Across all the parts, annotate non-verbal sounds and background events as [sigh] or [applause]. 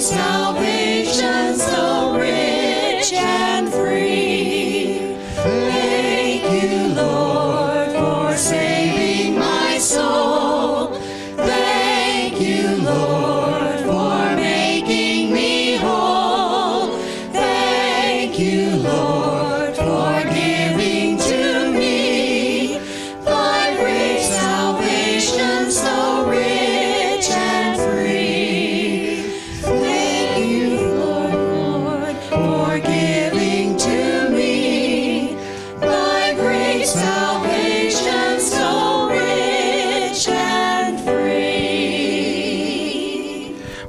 salvation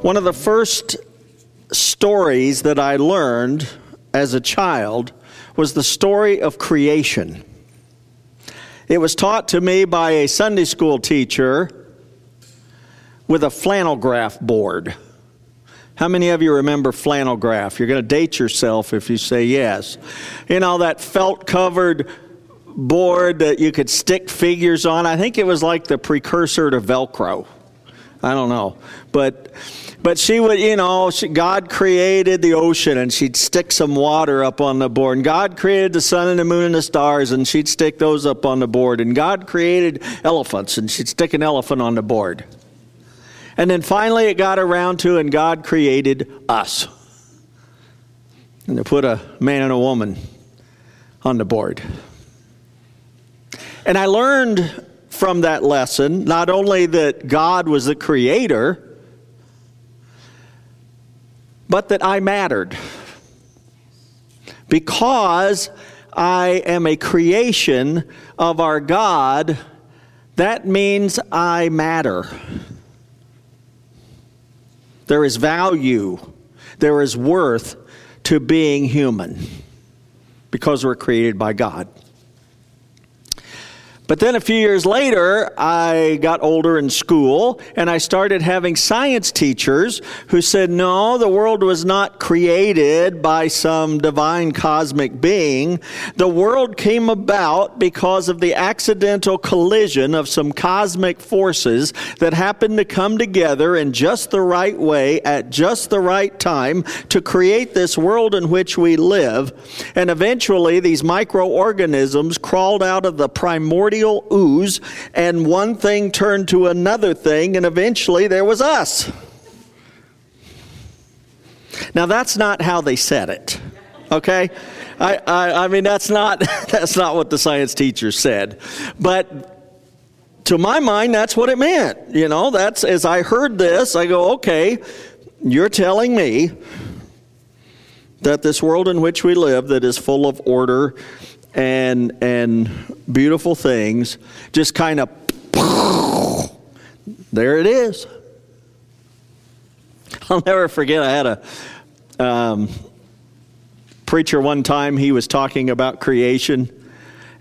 One of the first stories that I learned as a child was the story of creation. It was taught to me by a Sunday school teacher with a flannel graph board. How many of you remember flannel graph? You're going to date yourself if you say yes. You know, that felt covered board that you could stick figures on. I think it was like the precursor to Velcro. I don't know. But but she would, you know, she, God created the ocean and she'd stick some water up on the board. And God created the sun and the moon and the stars and she'd stick those up on the board. And God created elephants and she'd stick an elephant on the board. And then finally it got around to, and God created us. And to put a man and a woman on the board. And I learned from that lesson not only that God was the creator, but that I mattered. Because I am a creation of our God, that means I matter. There is value, there is worth to being human because we're created by God. But then a few years later, I got older in school and I started having science teachers who said, no, the world was not created by some divine cosmic being. The world came about because of the accidental collision of some cosmic forces that happened to come together in just the right way at just the right time to create this world in which we live. And eventually, these microorganisms crawled out of the primordial ooze, and one thing turned to another thing, and eventually there was us. Now, that's not how they said it, okay? I, I, I mean, that's not, [laughs] that's not what the science teacher said. But to my mind, that's what it meant. You know, that's as I heard this, I go, okay, you're telling me that this world in which we live, that is full of order and, and beautiful things, just kind of there it is. [laughs] I'll never forget, I had a um, preacher one time, he was talking about creation,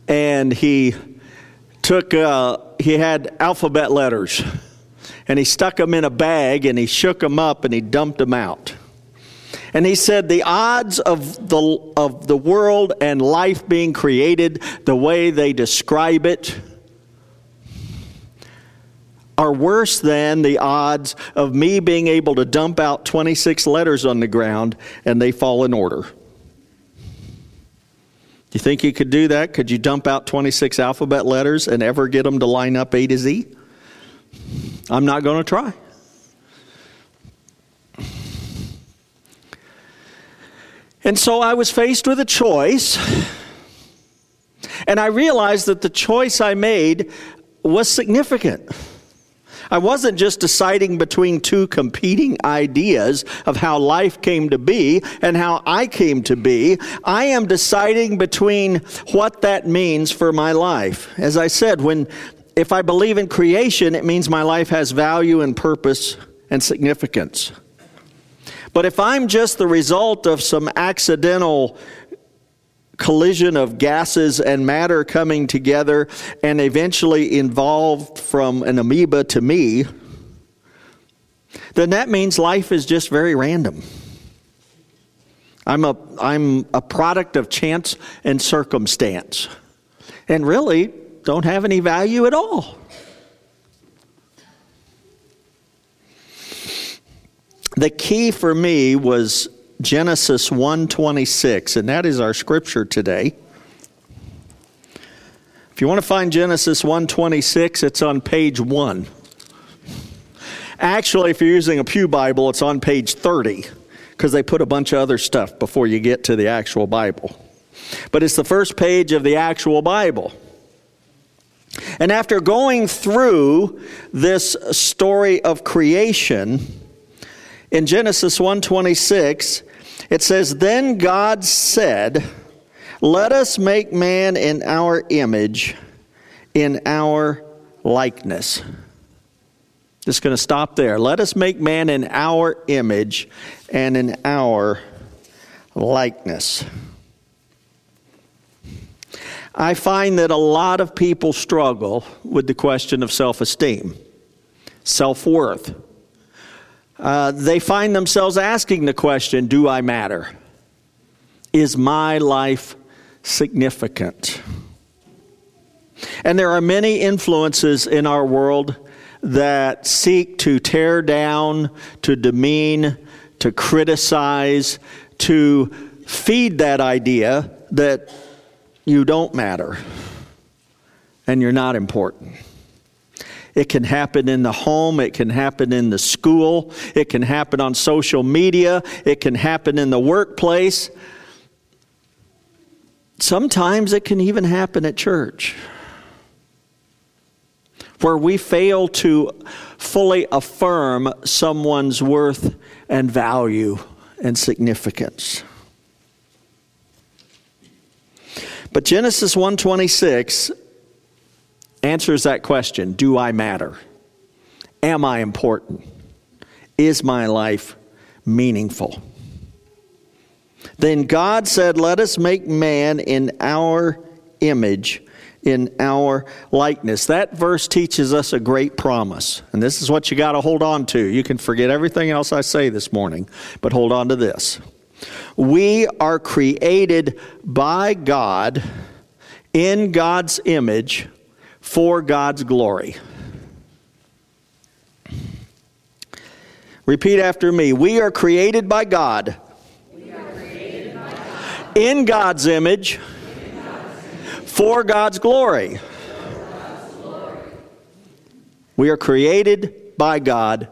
and he took, uh, he had alphabet letters, and he stuck them in a bag, and he shook them up, and he dumped them out. And he said the odds of the, of the world and life being created the way they describe it are worse than the odds of me being able to dump out 26 letters on the ground and they fall in order. Do you think you could do that? Could you dump out 26 alphabet letters and ever get them to line up A to Z? I'm not going to try. And so I was faced with a choice, and I realized that the choice I made was significant. I wasn't just deciding between two competing ideas of how life came to be and how I came to be. I am deciding between what that means for my life. As I said, when if I believe in creation, it means my life has value and purpose and significance. But if I'm just the result of some accidental collision of gases and matter coming together and eventually involved from an amoeba to me, then that means life is just very random. I'm a, I'm a product of chance and circumstance, and really don't have any value at all. The key for me was Genesis 1:26, and that is our scripture today. If you want to find Genesis 1:26, it's on page 1. Actually, if you're using a Pew Bible, it's on page 30 because they put a bunch of other stuff before you get to the actual Bible. But it's the first page of the actual Bible. And after going through this story of creation, in Genesis 1:26, it says, Then God said, Let us make man in our image, in our likeness. Just going to stop there. Let us make man in our image and in our likeness. I find that a lot of people struggle with the question of self esteem, self worth. Uh, they find themselves asking the question Do I matter? Is my life significant? And there are many influences in our world that seek to tear down, to demean, to criticize, to feed that idea that you don't matter and you're not important. It can happen in the home. It can happen in the school. It can happen on social media. It can happen in the workplace. Sometimes it can even happen at church where we fail to fully affirm someone's worth and value and significance. But Genesis 126 answers that question Do I matter? Am I important? Is my life meaningful? Then God said, Let us make man in our image, in our likeness. That verse teaches us a great promise. And this is what you got to hold on to. You can forget everything else I say this morning, but hold on to this. We are created by God in God's image for God's glory. Repeat after me. We are created by God, created by God. in God's image for God's glory. We are created by God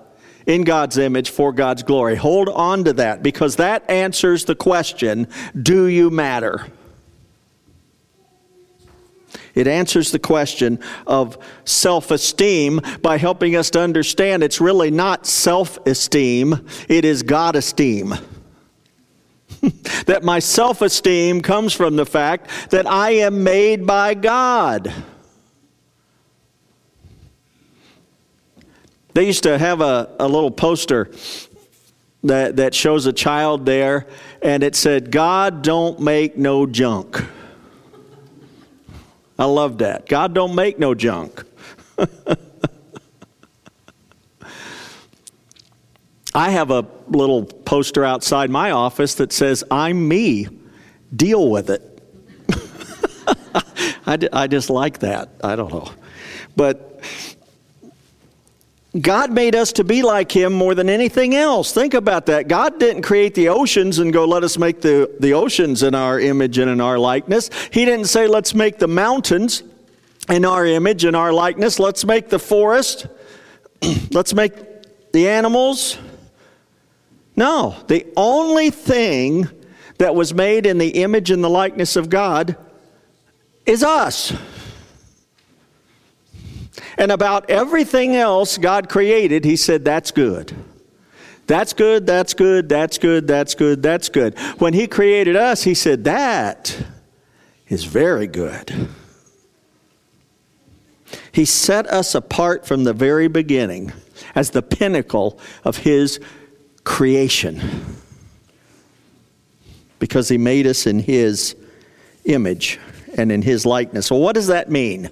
in God's image for God's glory. Hold on to that because that answers the question do you matter? It answers the question of self esteem by helping us to understand it's really not self esteem, it is God esteem. [laughs] that my self esteem comes from the fact that I am made by God. They used to have a, a little poster that, that shows a child there, and it said, God don't make no junk. I love that. God don't make no junk. [laughs] I have a little poster outside my office that says, I'm me. Deal with it. [laughs] I, d- I just like that. I don't know. But God made us to be like Him more than anything else. Think about that. God didn't create the oceans and go, let us make the, the oceans in our image and in our likeness. He didn't say, let's make the mountains in our image and our likeness. Let's make the forest. [clears throat] let's make the animals. No, the only thing that was made in the image and the likeness of God is us. And about everything else God created, He said, That's good. That's good, that's good, that's good, that's good, that's good. When He created us, He said, That is very good. He set us apart from the very beginning as the pinnacle of His creation because he made us in his image and in his likeness. Well, what does that mean?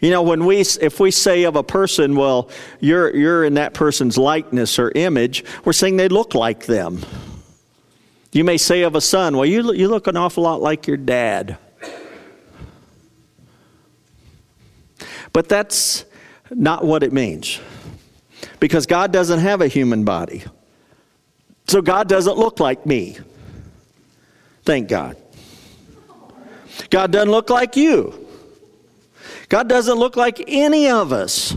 You know, when we, if we say of a person, well, you're, you're in that person's likeness or image, we're saying they look like them. You may say of a son, well, you, you look an awful lot like your dad. But that's not what it means because God doesn't have a human body. So God doesn't look like me. Thank God. God doesn't look like you. God doesn't look like any of us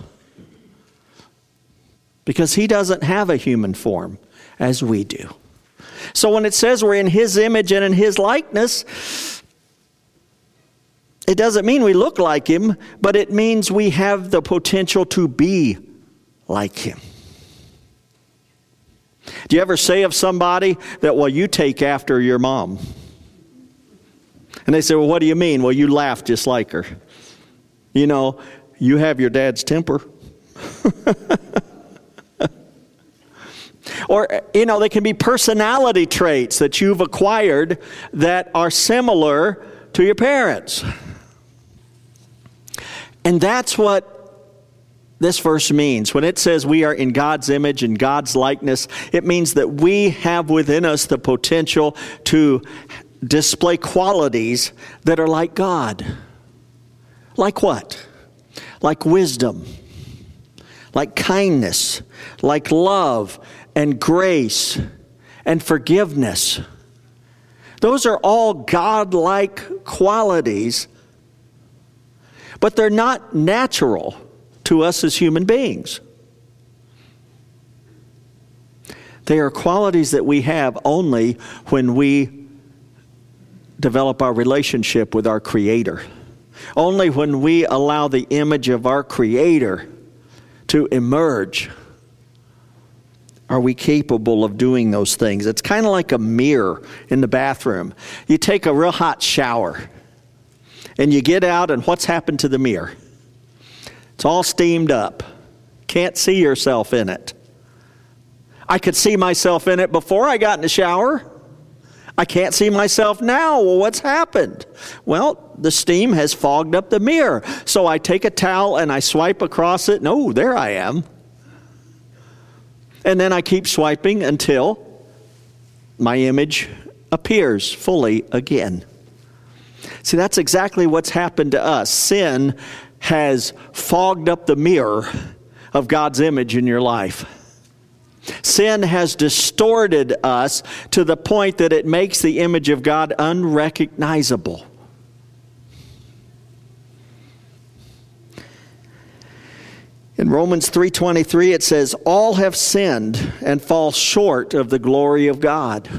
because He doesn't have a human form as we do. So when it says we're in His image and in His likeness, it doesn't mean we look like Him, but it means we have the potential to be like him. Do you ever say of somebody that, well, you take after your mom? And they say, well, what do you mean? Well, you laugh just like her. You know, you have your dad's temper. [laughs] or, you know, they can be personality traits that you've acquired that are similar to your parents. And that's what this verse means. When it says we are in God's image and God's likeness, it means that we have within us the potential to display qualities that are like God. Like what? Like wisdom, like kindness, like love and grace and forgiveness. Those are all God-like qualities, but they're not natural to us as human beings. They are qualities that we have only when we develop our relationship with our Creator. Only when we allow the image of our Creator to emerge are we capable of doing those things. It's kind of like a mirror in the bathroom. You take a real hot shower and you get out, and what's happened to the mirror? It's all steamed up. Can't see yourself in it. I could see myself in it before I got in the shower. I can't see myself now. Well, what's happened? Well, the steam has fogged up the mirror. So I take a towel and I swipe across it. No, there I am. And then I keep swiping until my image appears fully again. See, that's exactly what's happened to us. Sin has fogged up the mirror of God's image in your life. Sin has distorted us to the point that it makes the image of God unrecognizable. In Romans 3:23 it says all have sinned and fall short of the glory of God.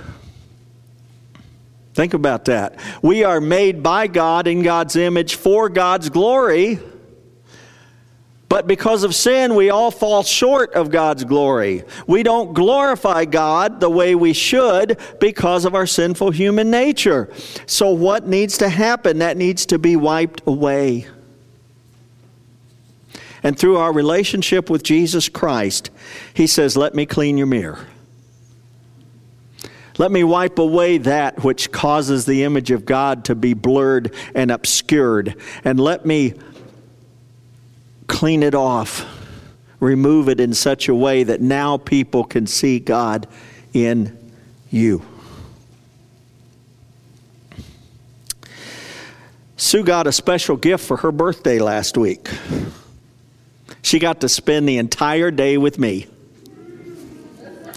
Think about that. We are made by God in God's image for God's glory But because of sin, we all fall short of God's glory. We don't glorify God the way we should because of our sinful human nature. So, what needs to happen? That needs to be wiped away. And through our relationship with Jesus Christ, He says, Let me clean your mirror. Let me wipe away that which causes the image of God to be blurred and obscured. And let me clean it off, remove it in such a way that now people can see God in you. Sue got a special gift for her birthday last week. She got to spend the entire day with me.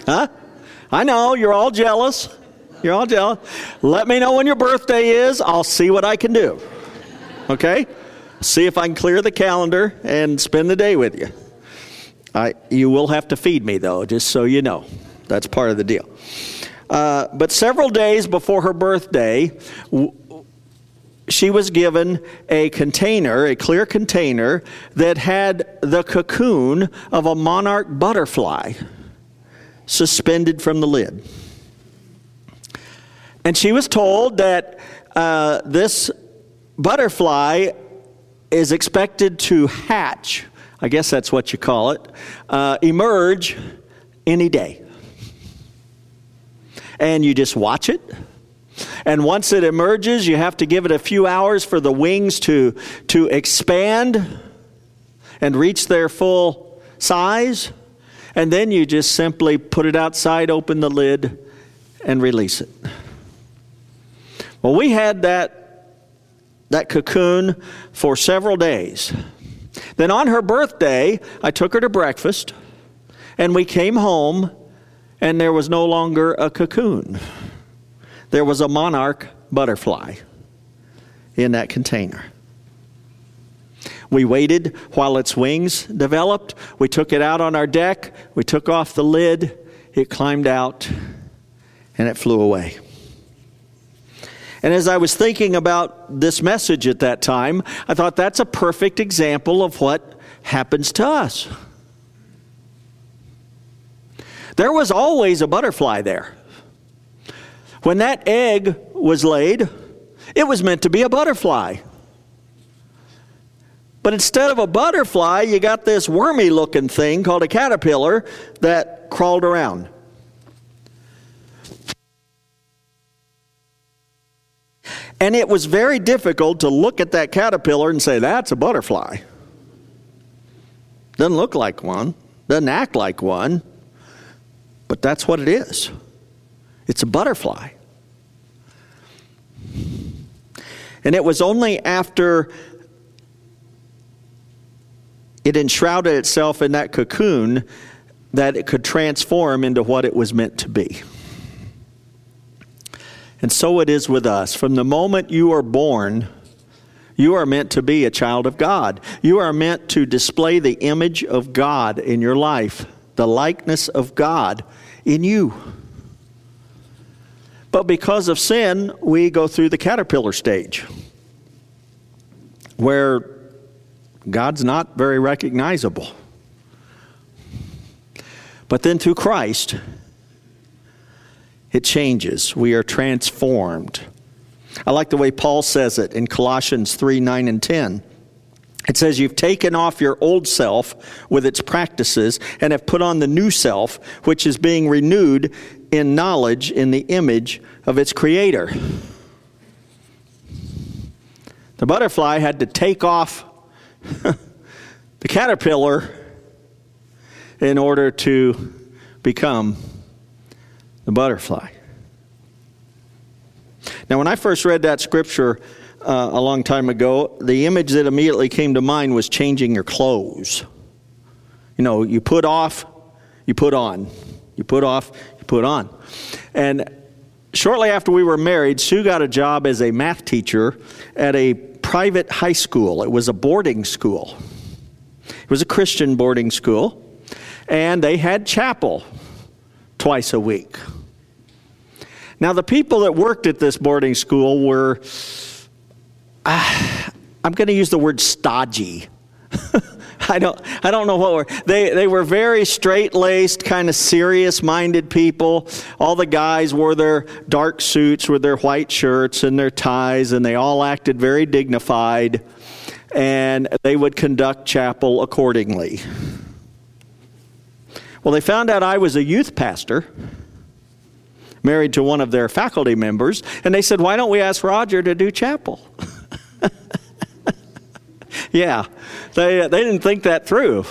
Huh? I know, you're all jealous. You're all jealous. Let me know when your birthday is. I'll see what I can do. Okay? See if I can clear the calendar and spend the day with you. I, you will have to feed me, though, just so you know. That's part of the deal. Uh, but several days before her birthday, w- she was given a container, a clear container, that had the cocoon of a monarch butterfly suspended from the lid. And she was told that uh, this butterfly is expected to hatch, I guess that's what you call it, uh, emerge any day. And you just watch it. And once it emerges, you have to give it a few hours for the wings to, to expand and reach their full size. And then you just simply put it outside, open the lid, and release it. Well, we had that, that cocoon for several days. Then on her birthday, I took her to breakfast, and we came home, and there was no longer a cocoon. There was a monarch butterfly in that container. We waited while its wings developed. We took it out on our deck. We took off the lid. It climbed out and it flew away. And as I was thinking about this message at that time, I thought that's a perfect example of what happens to us. There was always a butterfly there. When that egg was laid, it was meant to be a butterfly. But instead of a butterfly, you got this wormy looking thing called a caterpillar that crawled around. And it was very difficult to look at that caterpillar and say, that's a butterfly. Doesn't look like one, doesn't act like one, but that's what it is. It's a butterfly. And it was only after it enshrouded itself in that cocoon that it could transform into what it was meant to be. And so it is with us. From the moment you are born, you are meant to be a child of God. You are meant to display the image of God in your life, the likeness of God in you. But because of sin, we go through the caterpillar stage where God's not very recognizable. But then through Christ, it changes. We are transformed. I like the way Paul says it in Colossians 3 9 and 10. It says, You've taken off your old self with its practices and have put on the new self, which is being renewed in knowledge in the image of its creator. The butterfly had to take off [laughs] the caterpillar in order to become the butterfly. Now, when I first read that scripture uh, a long time ago, the image that immediately came to mind was changing your clothes. You know, you put off, you put on. You put off, you put on. And shortly after we were married, Sue got a job as a math teacher at a private high school. It was a boarding school. It was a Christian boarding school, and they had chapel twice a week. Now, the people that worked at this boarding school were, uh, I'm going to use the word stodgy. [laughs] I don't, I don't know what were. They, they were very straight laced, kind of serious minded people. All the guys wore their dark suits with their white shirts and their ties, and they all acted very dignified, and they would conduct chapel accordingly. Well, they found out I was a youth pastor, married to one of their faculty members, and they said, Why don't we ask Roger to do chapel? [laughs] yeah, they, uh, they didn't think that through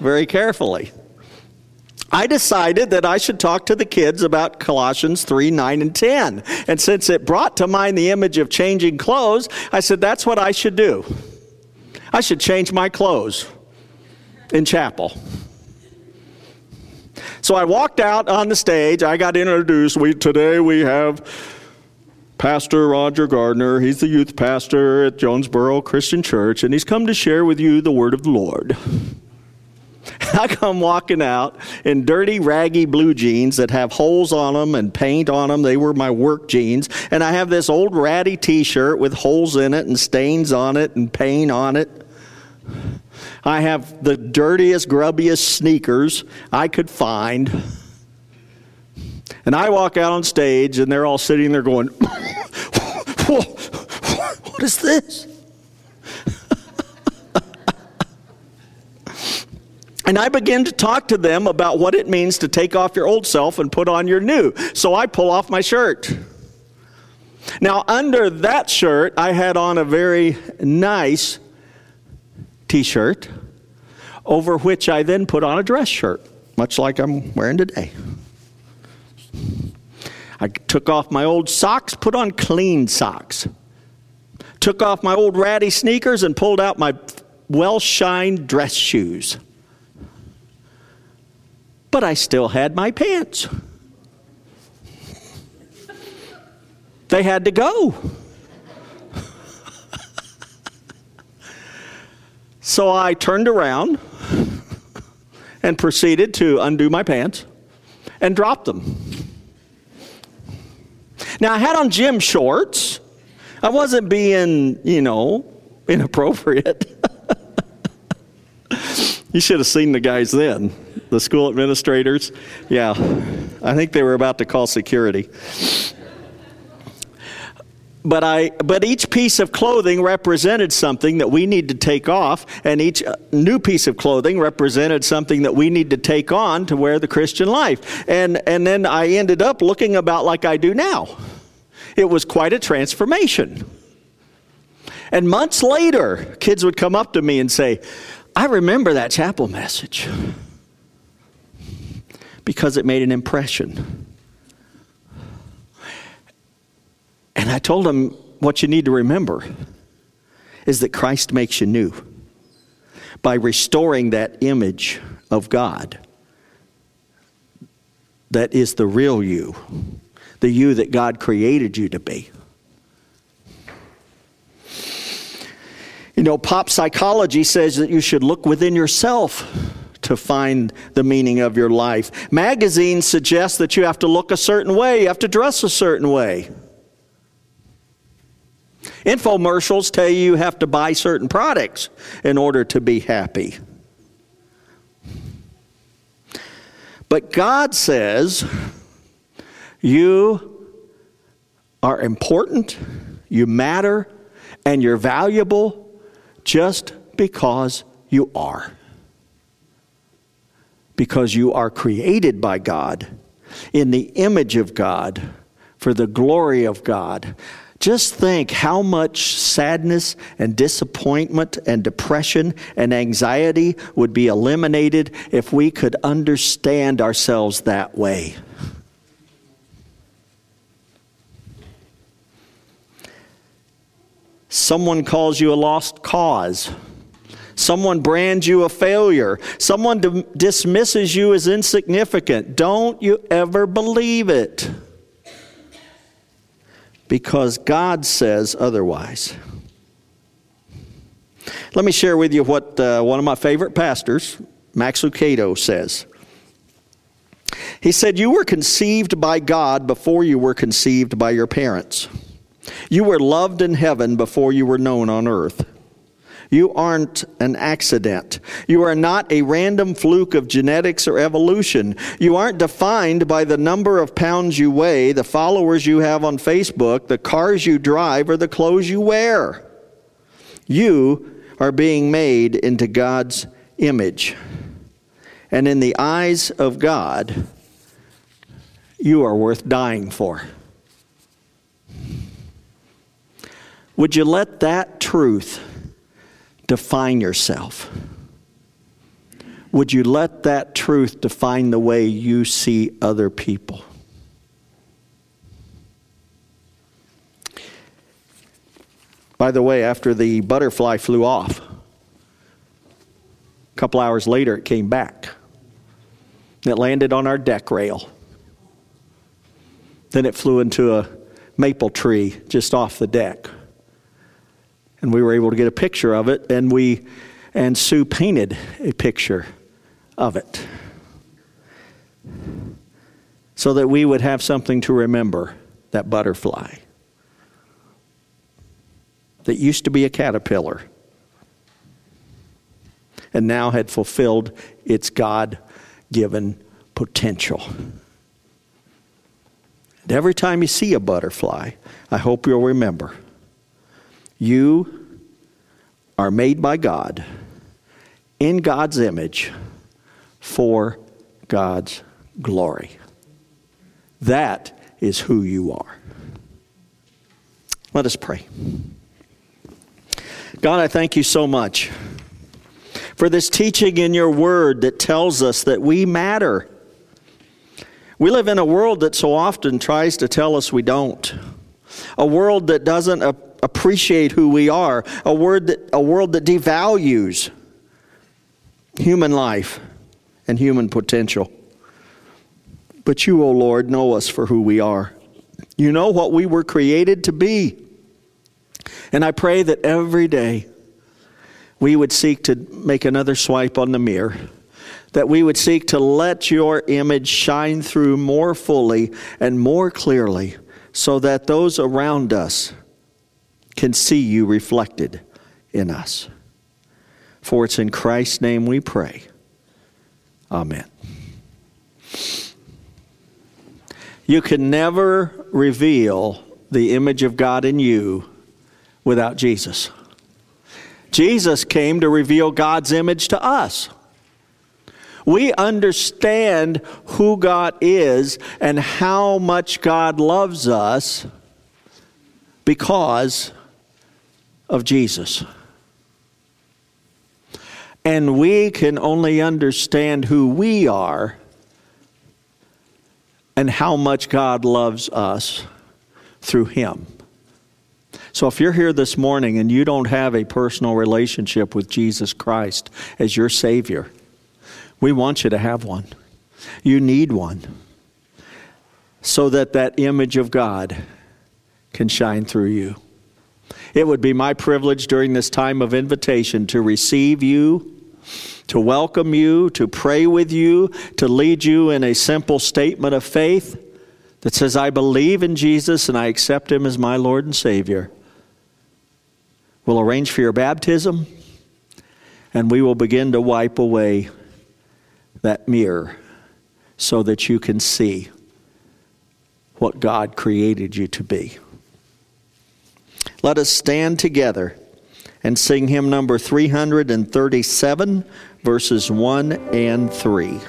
very carefully. I decided that I should talk to the kids about Colossians 3 9 and 10. And since it brought to mind the image of changing clothes, I said, That's what I should do. I should change my clothes in chapel. So I walked out on the stage. I got introduced. We, today we have Pastor Roger Gardner. He's the youth pastor at Jonesboro Christian Church, and he's come to share with you the word of the Lord. [laughs] I come walking out in dirty, raggy blue jeans that have holes on them and paint on them. They were my work jeans. And I have this old ratty t shirt with holes in it and stains on it and paint on it. I have the dirtiest, grubbiest sneakers I could find. And I walk out on stage, and they're all sitting there going, [laughs] What is this? [laughs] and I begin to talk to them about what it means to take off your old self and put on your new. So I pull off my shirt. Now, under that shirt, I had on a very nice t shirt, over which I then put on a dress shirt, much like I'm wearing today. I took off my old socks, put on clean socks. Took off my old ratty sneakers and pulled out my well shined dress shoes. But I still had my pants. They had to go. So I turned around and proceeded to undo my pants and drop them. Now, I had on gym shorts. I wasn't being, you know, inappropriate. [laughs] you should have seen the guys then, the school administrators. Yeah, I think they were about to call security but I but each piece of clothing represented something that we need to take off and each uh, new piece of clothing represented something that we need to take on to wear the Christian life. And and then I ended up looking about like I do now. It was quite a transformation. And months later, kids would come up to me and say, "I remember that chapel message." Because it made an impression. And I told him, what you need to remember is that Christ makes you new by restoring that image of God that is the real you, the you that God created you to be. You know, pop psychology says that you should look within yourself to find the meaning of your life. Magazines suggest that you have to look a certain way, you have to dress a certain way. Infomercials tell you you have to buy certain products in order to be happy. But God says you are important, you matter, and you're valuable just because you are. Because you are created by God in the image of God for the glory of God. Just think how much sadness and disappointment and depression and anxiety would be eliminated if we could understand ourselves that way. Someone calls you a lost cause. Someone brands you a failure. Someone dismisses you as insignificant. Don't you ever believe it because God says otherwise. Let me share with you what uh, one of my favorite pastors, Max Lucado, says. He said, You were conceived by God before you were conceived by your parents. You were loved in heaven before you were known on earth. You aren't an accident. You are not a random fluke of genetics or evolution. You aren't defined by the number of pounds you weigh, the followers you have on Facebook, the cars you drive, or the clothes you wear. You are being made into God's image. And in the eyes of God, you are worth dying for. Would you let that truth define yourself? Would you let that truth define the way you see other people? By the way, after the butterfly flew off, a couple hours later it came back. It landed on our deck rail. Then it flew into a maple tree just off the deck and we were able to get a picture of it, and we and Sue painted a picture of it. So that we would have something to remember that butterfly. That used to be a caterpillar. And now had fulfilled its God given potential. And every time you see a butterfly, I hope you'll remember you are made by God in God's image for God's glory. That is who you are. Let us pray. God, I thank you so much for this teaching in your word that tells us that we matter. We live in a world that so often tries to tell us we don't, a world that doesn't appreciate who we are, a, word that, a world that devalues human life and human potential. But you, O oh Lord, know us for who we are. You know what we were created to be. And I pray that every day we would seek to make another swipe on the mirror, that we would seek to let your image shine through more fully and more clearly so that those around us can see you reflected in us. For it's in Christ's name we pray. Amen. You can never reveal the image of God in you without Jesus. Jesus came to reveal God's image to us. We understand who God is and how much God loves us because of Jesus. And we can only understand who we are and how much God loves us through Him. So if you're here this morning and you don't have a personal relationship with Jesus Christ as your Savior, we want you to have one. You need one so that that image of God can shine through you. It would be my privilege during this time of invitation to receive you, to welcome you, to pray with you, to lead you in a simple statement of faith that says, I believe in Jesus and I accept him as my Lord and Savior. We'll arrange for your baptism and we will begin to wipe away that mirror so that you can see what God created you to be. Let us stand together and sing hymn number 337, verses 1 and 3.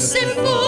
simple.